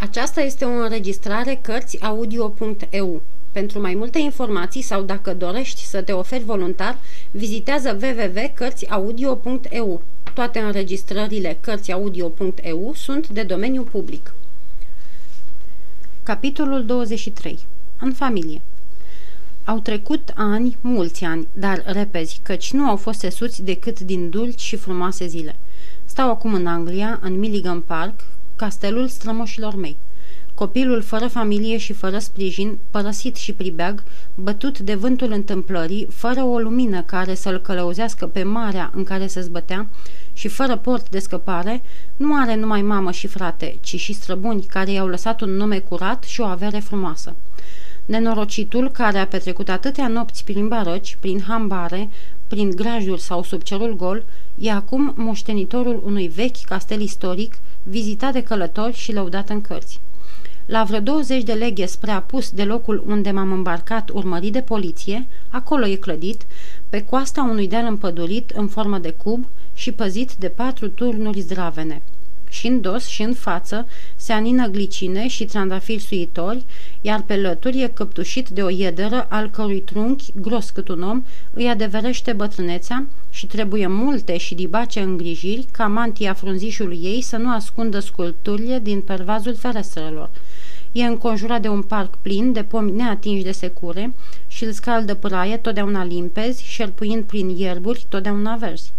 Aceasta este o înregistrare Cărțiaudio.eu. Pentru mai multe informații sau dacă dorești să te oferi voluntar, vizitează www.cărțiaudio.eu. Toate înregistrările Cărțiaudio.eu sunt de domeniu public. Capitolul 23. În familie Au trecut ani, mulți ani, dar repezi, căci nu au fost sesuți decât din dulci și frumoase zile. Stau acum în Anglia, în Milligan Park, castelul strămoșilor mei. Copilul fără familie și fără sprijin, părăsit și pribeag, bătut de vântul întâmplării, fără o lumină care să-l călăuzească pe marea în care se zbătea și fără port de scăpare, nu are numai mamă și frate, ci și străbuni care i-au lăsat un nume curat și o avere frumoasă. Nenorocitul, care a petrecut atâtea nopți prin barăci, prin hambare, prin grajuri sau sub cerul gol, e acum moștenitorul unui vechi castel istoric, vizitat de călători și lăudat în cărți. La vreo 20 de leghe spre apus de locul unde m-am îmbarcat urmărit de poliție, acolo e clădit, pe coasta unui deal împădurit în formă de cub și păzit de patru turnuri zdravene. Și în dos și în față se anină glicine și trandafiri suitori, iar pe lături e căptușit de o iederă al cărui trunchi, gros cât un om, îi adeverește bătrânețea și trebuie multe și dibace îngrijiri ca mantia frunzișului ei să nu ascundă sculpturile din pervazul ferestrelor. E înconjurat de un parc plin de pomi neatinși de secure și îl scaldă praie totdeauna limpezi, șerpuind prin ierburi totdeauna verzi.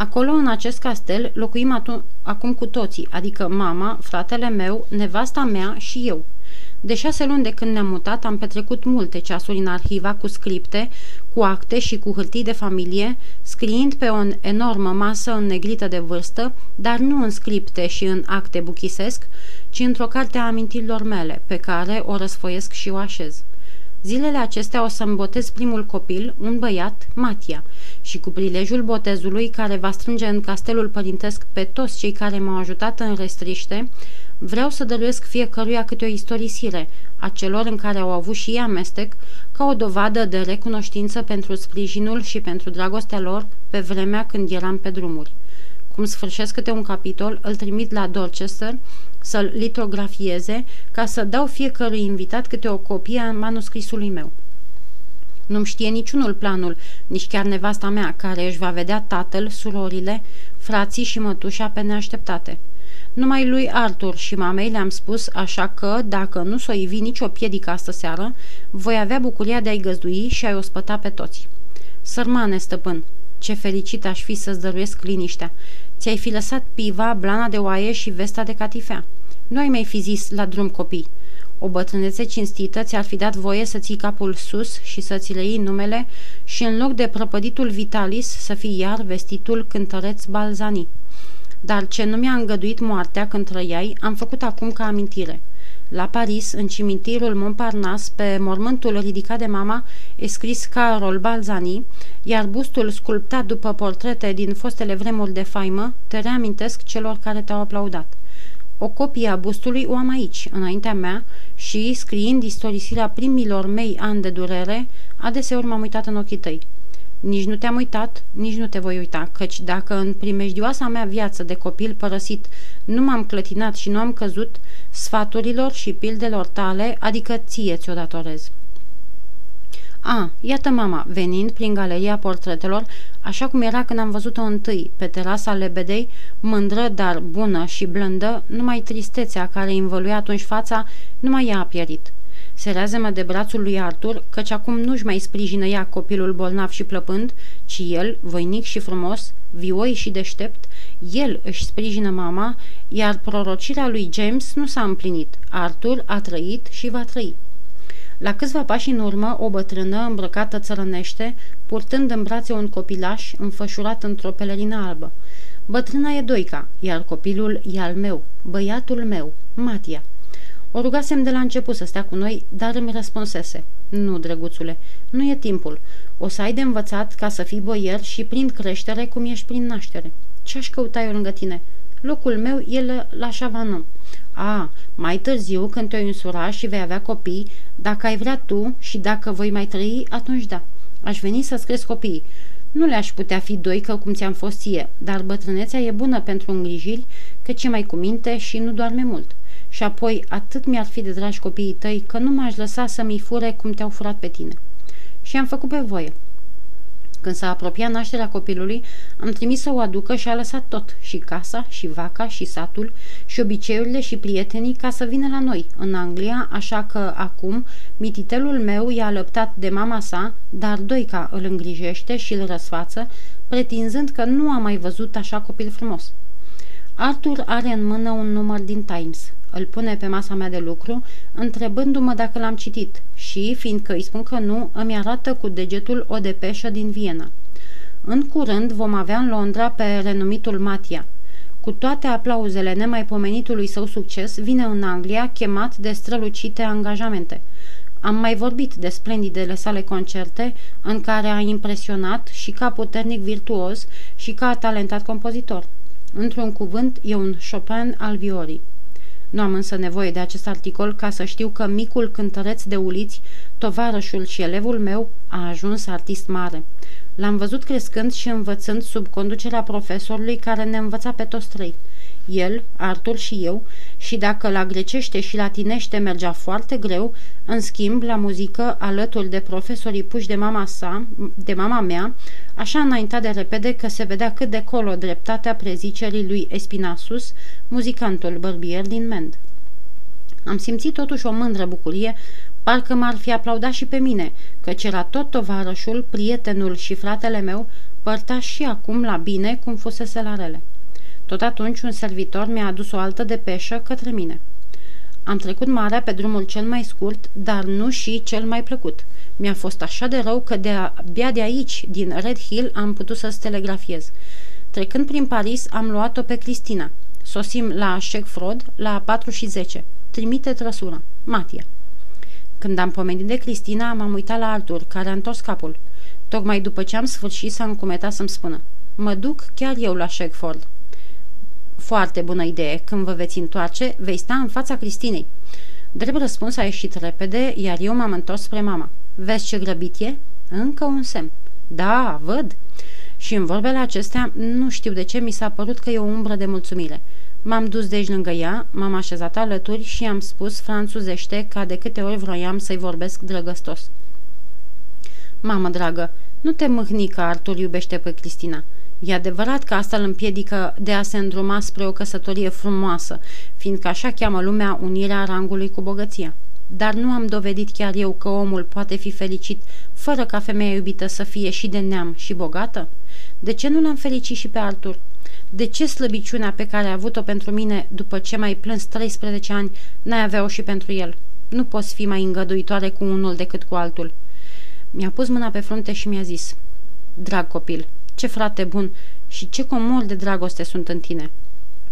Acolo, în acest castel, locuim acum cu toții, adică mama, fratele meu, nevasta mea și eu. De șase luni de când ne-am mutat, am petrecut multe ceasuri în arhiva cu scripte, cu acte și cu hârtii de familie, scriind pe o enormă masă înnegrită de vârstă, dar nu în scripte și în acte buchisesc, ci într-o carte a amintirilor mele, pe care o răsfoiesc și o așez. Zilele acestea o să-mi botez primul copil, un băiat, Matia, și cu prilejul botezului care va strânge în castelul părintesc pe toți cei care m-au ajutat în restriște, vreau să dăruiesc fiecăruia câte o istorisire a celor în care au avut și ei amestec, ca o dovadă de recunoștință pentru sprijinul și pentru dragostea lor pe vremea când eram pe drumuri. Cum sfârșesc câte un capitol, îl trimit la Dorchester să-l litografieze ca să dau fiecărui invitat câte o copie a manuscrisului meu. Nu-mi știe niciunul planul, nici chiar nevasta mea, care își va vedea tatăl, surorile, frații și mătușa pe neașteptate. Numai lui Arthur și mamei le-am spus așa că, dacă nu s-o ivi nicio piedică astă seară, voi avea bucuria de a-i găzdui și a-i ospăta pe toți. Sărmane, stăpân, ce fericit aș fi să-ți dăruiesc liniștea. Ți-ai fi lăsat piva, blana de oaie și vesta de catifea. Nu ai mai fi zis la drum copii. O bătrânețe cinstită ți-ar fi dat voie să ții capul sus și să ți le iei numele și în loc de prăpăditul Vitalis să fii iar vestitul cântăreț Balzani. Dar ce nu mi-a îngăduit moartea când trăiai, am făcut acum ca amintire. La Paris, în cimitirul Montparnasse, pe mormântul ridicat de mama, e scris Carol Balzani, iar bustul sculptat după portrete din fostele vremuri de faimă te reamintesc celor care te-au aplaudat. O copie a bustului o am aici, înaintea mea, și, scriind istorisirea primilor mei ani de durere, adeseori m-am uitat în ochii tăi. Nici nu te-am uitat, nici nu te voi uita, căci dacă în primejdioasa mea viață de copil părăsit nu m-am clătinat și nu am căzut, sfaturilor și pildelor tale, adică ție ți-o datorez. A, iată mama, venind prin galeria portretelor, așa cum era când am văzut-o întâi, pe terasa lebedei, mândră, dar bună și blândă, numai tristețea care îi învăluia atunci fața, numai ea a pierit. Se mă de brațul lui Artur, căci acum nu-și mai sprijină ea copilul bolnav și plăpând, ci el, voinic și frumos, vioi și deștept, el își sprijină mama, iar prorocirea lui James nu s-a împlinit. Artur a trăit și va trăi. La câțiva pași în urmă, o bătrână îmbrăcată țărănește, purtând în brațe un copilaș înfășurat într-o pelerină albă. Bătrâna e Doica, iar copilul e al meu, băiatul meu, Matia. O rugasem de la început să stea cu noi, dar îmi răspunsese. Nu, drăguțule, nu e timpul. O să ai de învățat ca să fii boier și prin creștere cum ești prin naștere. Ce-aș căuta eu lângă tine? Locul meu e la, la Chavanu. A, mai târziu, când te-o însura și vei avea copii, dacă ai vrea tu și dacă voi mai trăi, atunci da. Aș veni să-ți cresc copiii. Nu le-aș putea fi doi că cum ți-am fost ție, dar bătrânețea e bună pentru îngrijiri, că ce mai cu minte și nu doarme mult. Și apoi atât mi-ar fi de dragi copiii tăi că nu m-aș lăsa să-mi fure cum te-au furat pe tine. Și am făcut pe voie. Când s-a apropiat nașterea copilului, am trimis să o aducă și a lăsat tot, și casa, și vaca, și satul, și obiceiurile și prietenii ca să vină la noi, în Anglia, așa că acum mititelul meu i-a alăptat de mama sa, dar Doica îl îngrijește și îl răsfață, pretinzând că nu a mai văzut așa copil frumos. Arthur are în mână un număr din Times. Îl pune pe masa mea de lucru, întrebându-mă dacă l-am citit și, fiindcă îi spun că nu, îmi arată cu degetul o depeșă din Viena. În curând vom avea în Londra pe renumitul Matia. Cu toate aplauzele nemaipomenitului său succes, vine în Anglia chemat de strălucite angajamente. Am mai vorbit de splendidele sale concerte, în care a impresionat și ca puternic virtuos și ca talentat compozitor. Într-un cuvânt, e un Chopin al viorii. Nu am însă nevoie de acest articol ca să știu că micul cântăreț de uliți, tovarășul și elevul meu, a ajuns artist mare. L-am văzut crescând și învățând sub conducerea profesorului care ne învăța pe toți trei – el, Artur și eu, și dacă la grecește și latinește mergea foarte greu, în schimb, la muzică, alături de profesorii puși de mama sa, de mama mea, așa înaintea de repede că se vedea cât de colo dreptatea prezicerii lui Espinasus, muzicantul bărbier din Mend. Am simțit totuși o mândră bucurie, parcă m-ar fi aplaudat și pe mine, căci era tot tovarășul, prietenul și fratele meu, părta și acum la bine cum fusese la rele. Tot atunci un servitor mi-a adus o altă depeșă către mine. Am trecut marea pe drumul cel mai scurt, dar nu și cel mai plăcut. Mi-a fost așa de rău că de-abia de aici, din Red Hill, am putut să-ți telegrafiez. Trecând prin Paris, am luat-o pe Cristina. Sosim la Shegfrod la 4 și 10. Trimite trăsura. Matia. Când am pomenit de Cristina, m-am uitat la Artur, care a întors capul. Tocmai după ce am sfârșit, s-a încumetat să-mi spună. Mă duc chiar eu la Shegford. Foarte bună idee. Când vă veți întoarce, vei sta în fața Cristinei. Drept răspuns a ieșit repede, iar eu m-am întors spre mama. Vezi ce grăbit e? Încă un semn. Da, văd. Și în vorbele acestea, nu știu de ce, mi s-a părut că e o umbră de mulțumire. M-am dus deci lângă ea, m-am așezat alături și am spus franțuzește ca de câte ori vroiam să-i vorbesc drăgăstos. Mamă dragă, nu te mâhni că Artur iubește pe Cristina. E adevărat că asta îl împiedică de a se îndruma spre o căsătorie frumoasă, fiindcă așa cheamă lumea unirea rangului cu bogăția. Dar nu am dovedit chiar eu că omul poate fi fericit fără ca femeia iubită să fie și de neam și bogată? De ce nu l-am fericit și pe Artur? De ce slăbiciunea pe care a avut-o pentru mine după ce mai plâns 13 ani n-ai avea-o și pentru el? Nu poți fi mai îngăduitoare cu unul decât cu altul. Mi-a pus mâna pe frunte și mi-a zis Drag copil, ce frate bun și ce comor de dragoste sunt în tine.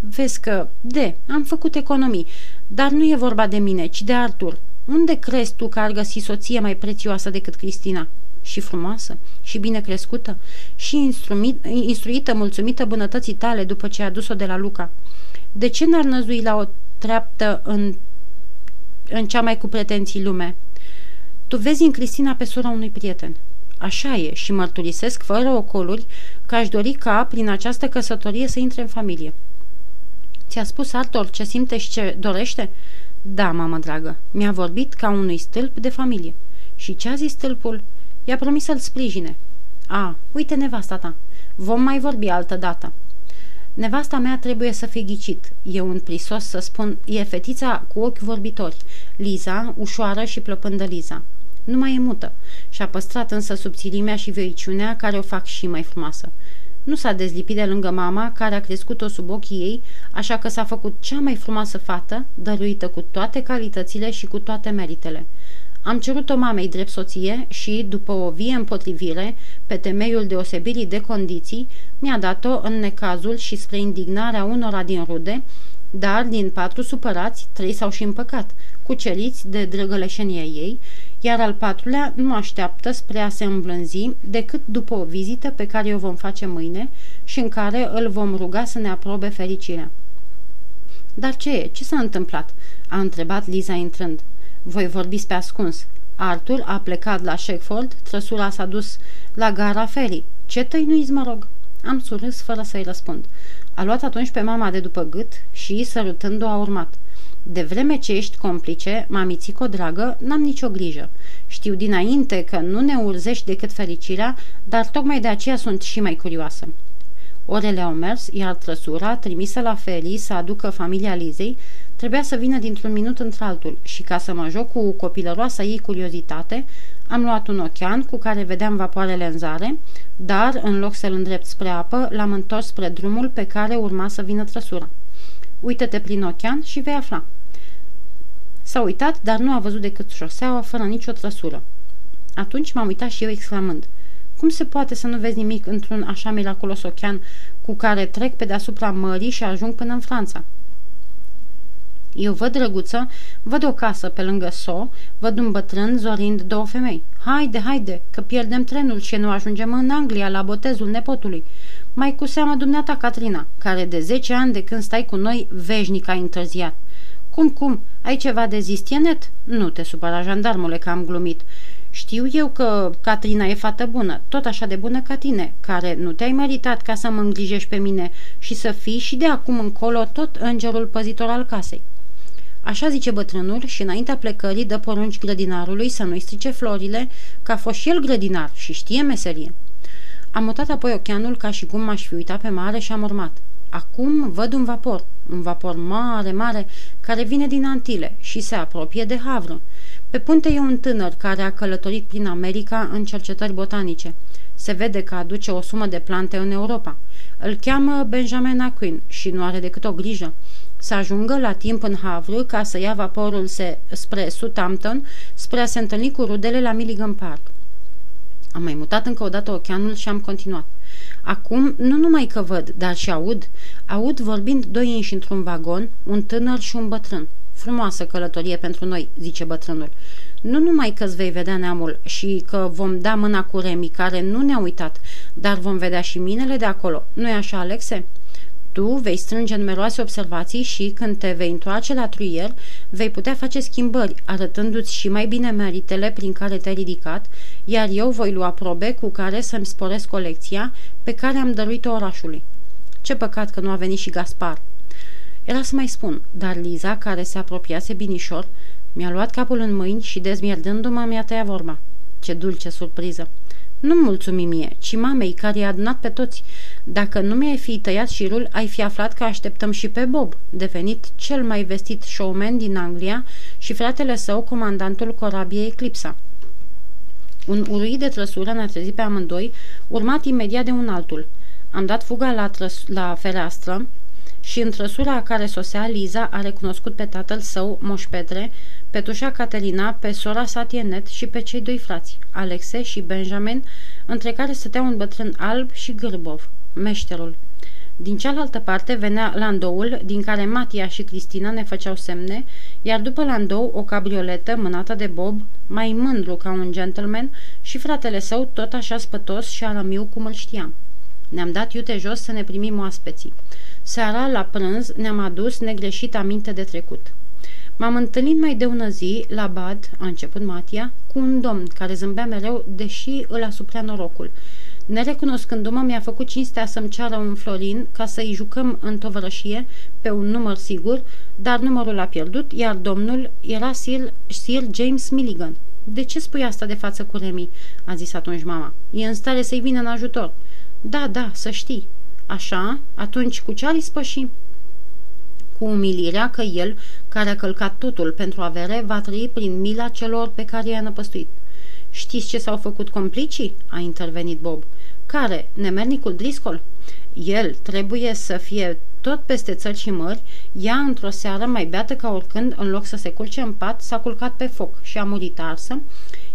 Vezi că, de, am făcut economii, dar nu e vorba de mine, ci de Artur. Unde crezi tu că ar găsi soție mai prețioasă decât Cristina? Și frumoasă, și bine crescută, și instruită, mulțumită bunătății tale după ce a dus-o de la Luca. De ce n-ar năzui la o treaptă în, în cea mai cu pretenții lume? Tu vezi în Cristina pe sora unui prieten. Așa e și mărturisesc fără ocoluri că aș dori ca, prin această căsătorie, să intre în familie. Ți-a spus Arthur ce simte și ce dorește? Da, mamă dragă, mi-a vorbit ca unui stâlp de familie. Și ce a zis stâlpul? I-a promis să-l sprijine. A, uite nevasta ta. Vom mai vorbi altă dată. Nevasta mea trebuie să fie ghicit. E un prisos să spun, e fetița cu ochi vorbitori. Liza, ușoară și plăpândă Liza. Nu mai e mută și-a păstrat însă subțilimea și veiciunea care o fac și mai frumoasă. Nu s-a dezlipit de lângă mama, care a crescut-o sub ochii ei, așa că s-a făcut cea mai frumoasă fată, dăruită cu toate calitățile și cu toate meritele. Am cerut-o mamei drept soție și, după o vie împotrivire, pe temeiul deosebirii de condiții, mi-a dat-o în necazul și spre indignarea unora din rude, dar din patru supărați, trei s-au și împăcat, cuceriți de drăgăleșenia ei, iar al patrulea nu așteaptă spre a se îmblânzi decât după o vizită pe care o vom face mâine și în care îl vom ruga să ne aprobe fericirea. Dar ce e? Ce s-a întâmplat?" a întrebat Liza intrând. Voi vorbiți pe ascuns. Arthur a plecat la Sheffield, trăsura s-a dus la gara ferii. Ce tăinuiți, mă rog?" Am surâs fără să-i răspund. A luat atunci pe mama de după gât și, sărutând-o, a urmat. De vreme ce ești complice, mamițico dragă, n-am nicio grijă. Știu dinainte că nu ne urzești decât fericirea, dar tocmai de aceea sunt și mai curioasă. Orele au mers, iar trăsura, trimisă la Feli să aducă familia Lizei, trebuia să vină dintr-un minut într-altul și ca să mă joc cu copilăroasa ei curiozitate, am luat un ochean cu care vedeam vapoarele în zare, dar, în loc să-l îndrept spre apă, l-am întors spre drumul pe care urma să vină trăsura. Uită-te prin ochean și vei afla. S-a uitat, dar nu a văzut decât șoseaua fără nicio trăsură. Atunci m-am uitat și eu exclamând – cum se poate să nu vezi nimic într-un așa miraculos ochean cu care trec pe deasupra mării și ajung până în Franța? Eu văd drăguță, văd o casă pe lângă So, văd un bătrân zorind două femei. Haide, haide, că pierdem trenul și nu ajungem în Anglia la botezul nepotului. Mai cu seamă dumneata, Catrina, care de 10 ani de când stai cu noi, veșnic ai întârziat. Cum, cum? Ai ceva de zis, net? Nu te supăra, jandarmule, că am glumit. Știu eu că Catrina e fată bună, tot așa de bună ca tine, care nu te-ai meritat ca să mă îngrijești pe mine și să fii și de acum încolo tot îngerul păzitor al casei. Așa zice bătrânul și înaintea plecării dă porunci grădinarului să nu-i strice florile, că a fost și el grădinar și știe meserie. Am mutat apoi ocheanul ca și cum m-aș fi uitat pe mare și am urmat. Acum văd un vapor, un vapor mare, mare, care vine din Antile și se apropie de Havră. Pe punte e un tânăr care a călătorit prin America în cercetări botanice. Se vede că aduce o sumă de plante în Europa. Îl cheamă Benjamin Aquin și nu are decât o grijă. Să ajungă la timp în Havre ca să ia vaporul se, spre Southampton spre a se întâlni cu rudele la Milligan Park. Am mai mutat încă o dată ocheanul și am continuat. Acum nu numai că văd, dar și aud. Aud vorbind doi inși într-un vagon, un tânăr și un bătrân. Frumoasă călătorie pentru noi, zice bătrânul. Nu numai că-ți vei vedea neamul și că vom da mâna cu Remi, care nu ne-a uitat, dar vom vedea și minele de acolo. Nu-i așa, Alexe?" Tu vei strânge numeroase observații și, când te vei întoarce la truier, vei putea face schimbări, arătându-ți și mai bine meritele prin care te-ai ridicat, iar eu voi lua probe cu care să-mi sporesc colecția pe care am dăruit-o orașului. Ce păcat că nu a venit și Gaspar. Era să mai spun, dar Liza, care se apropiase binișor, mi-a luat capul în mâini și, dezmierdându-mă, mi-a tăiat vorba. Ce dulce surpriză! Nu mulțumi mie, ci mamei care i-a adunat pe toți. Dacă nu mi-ai fi tăiat șirul, ai fi aflat că așteptăm și pe Bob, devenit cel mai vestit showman din Anglia și fratele său, comandantul corabiei Eclipsa. Un urui de trăsură ne-a trezit pe amândoi, urmat imediat de un altul. Am dat fuga la, trăs- la fereastră, și în trăsura care sosea, Liza a recunoscut pe tatăl său, Moș Petre, pe tușa Caterina, pe sora sa Tienet și pe cei doi frați, Alexe și Benjamin, între care stătea un bătrân alb și gârbov, meșterul. Din cealaltă parte venea landoul, din care Matia și Cristina ne făceau semne, iar după landou o cabrioletă mânată de Bob, mai mândru ca un gentleman, și fratele său tot așa spătos și arămiu cum îl știam. Ne-am dat iute jos să ne primim oaspeții. Seara, la prânz, ne-am adus negreșit aminte de trecut. M-am întâlnit mai de ună zi, la bad, a început Matia, cu un domn care zâmbea mereu, deși îl asuprea norocul. Nerecunoscându-mă, mi-a făcut cinstea să-mi ceară un florin ca să-i jucăm în tovărășie pe un număr sigur, dar numărul a pierdut, iar domnul era Sir, Sir James Milligan. De ce spui asta de față cu Remi?" a zis atunci mama. E în stare să-i vină în ajutor." Da, da, să știi." Așa? Atunci cu ce ar spăși? Cu umilirea că el, care a călcat totul pentru avere, va trăi prin mila celor pe care i-a năpăstuit. Știți ce s-au făcut complicii? A intervenit Bob. Care? Nemernicul Driscoll? El trebuie să fie tot peste țări și mări, ea într-o seară mai beată ca oricând, în loc să se culce în pat, s-a culcat pe foc și a murit arsă,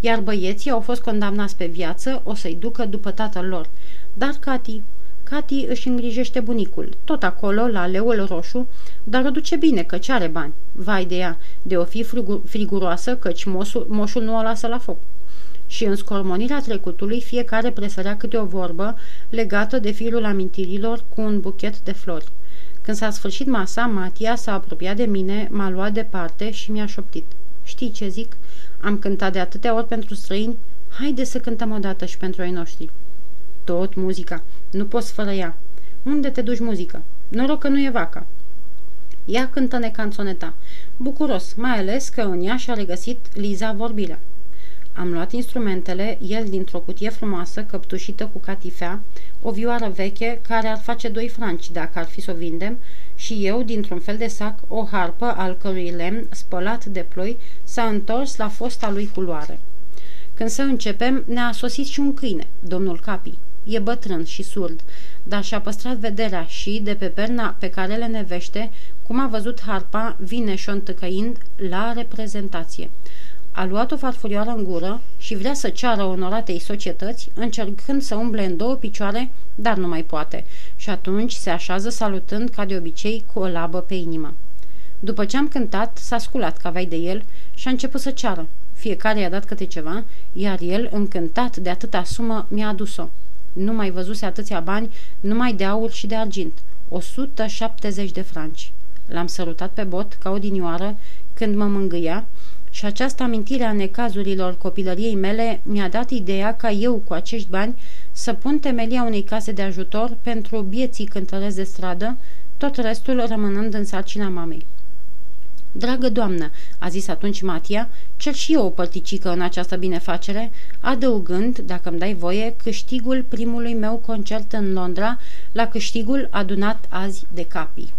iar băieții au fost condamnați pe viață, o să-i ducă după tatăl lor. Dar Cati, Cati își îngrijește bunicul, tot acolo, la leul roșu, dar o duce bine, căci are bani. Vai de ea, de o fi friguroasă, căci mosul, moșul nu o lasă la foc. Și în scormonirea trecutului, fiecare presărea câte o vorbă legată de firul amintirilor cu un buchet de flori. Când s-a sfârșit masa, Matia s-a apropiat de mine, m-a luat departe și mi-a șoptit. Știi ce zic? Am cântat de atâtea ori pentru străini, haide să cântăm odată și pentru ai noștri. Tot muzica. Nu poți fără ea. Unde te duci muzică? Noroc că nu e vaca. Ia cântă-ne canțoneta. bucuros, mai ales că în ea și-a regăsit Liza vorbirea. Am luat instrumentele, el dintr-o cutie frumoasă, căptușită cu catifea, o vioară veche care ar face doi franci dacă ar fi să o vindem, și eu, dintr-un fel de sac, o harpă al cărui lemn, spălat de ploi, s-a întors la fosta lui culoare. Când să începem, ne-a sosit și un câine, domnul Capi. E bătrân și surd, dar și-a păstrat vederea și, de pe perna pe care le nevește, cum a văzut harpa, vine șontăcăind la reprezentație. A luat o farfurioară în gură și vrea să ceară onoratei societăți, încercând să umble în două picioare, dar nu mai poate. Și atunci se așează salutând ca de obicei cu o labă pe inimă. După ce am cântat, s-a sculat ca vai de el și a început să ceară. Fiecare i-a dat câte ceva, iar el, încântat de atâta sumă, mi-a adus-o. Nu mai văzuse atâția bani, numai de aur și de argint. 170 de franci. L-am sărutat pe bot ca o dinioară când mă mângâia și această amintire a necazurilor copilăriei mele mi-a dat ideea ca eu, cu acești bani, să pun temelia unei case de ajutor pentru bieții cântăreți de stradă, tot restul rămânând în sarcina mamei. Dragă doamnă, a zis atunci Matia, cer și eu o părticică în această binefacere, adăugând, dacă îmi dai voie, câștigul primului meu concert în Londra la câștigul adunat azi de capii.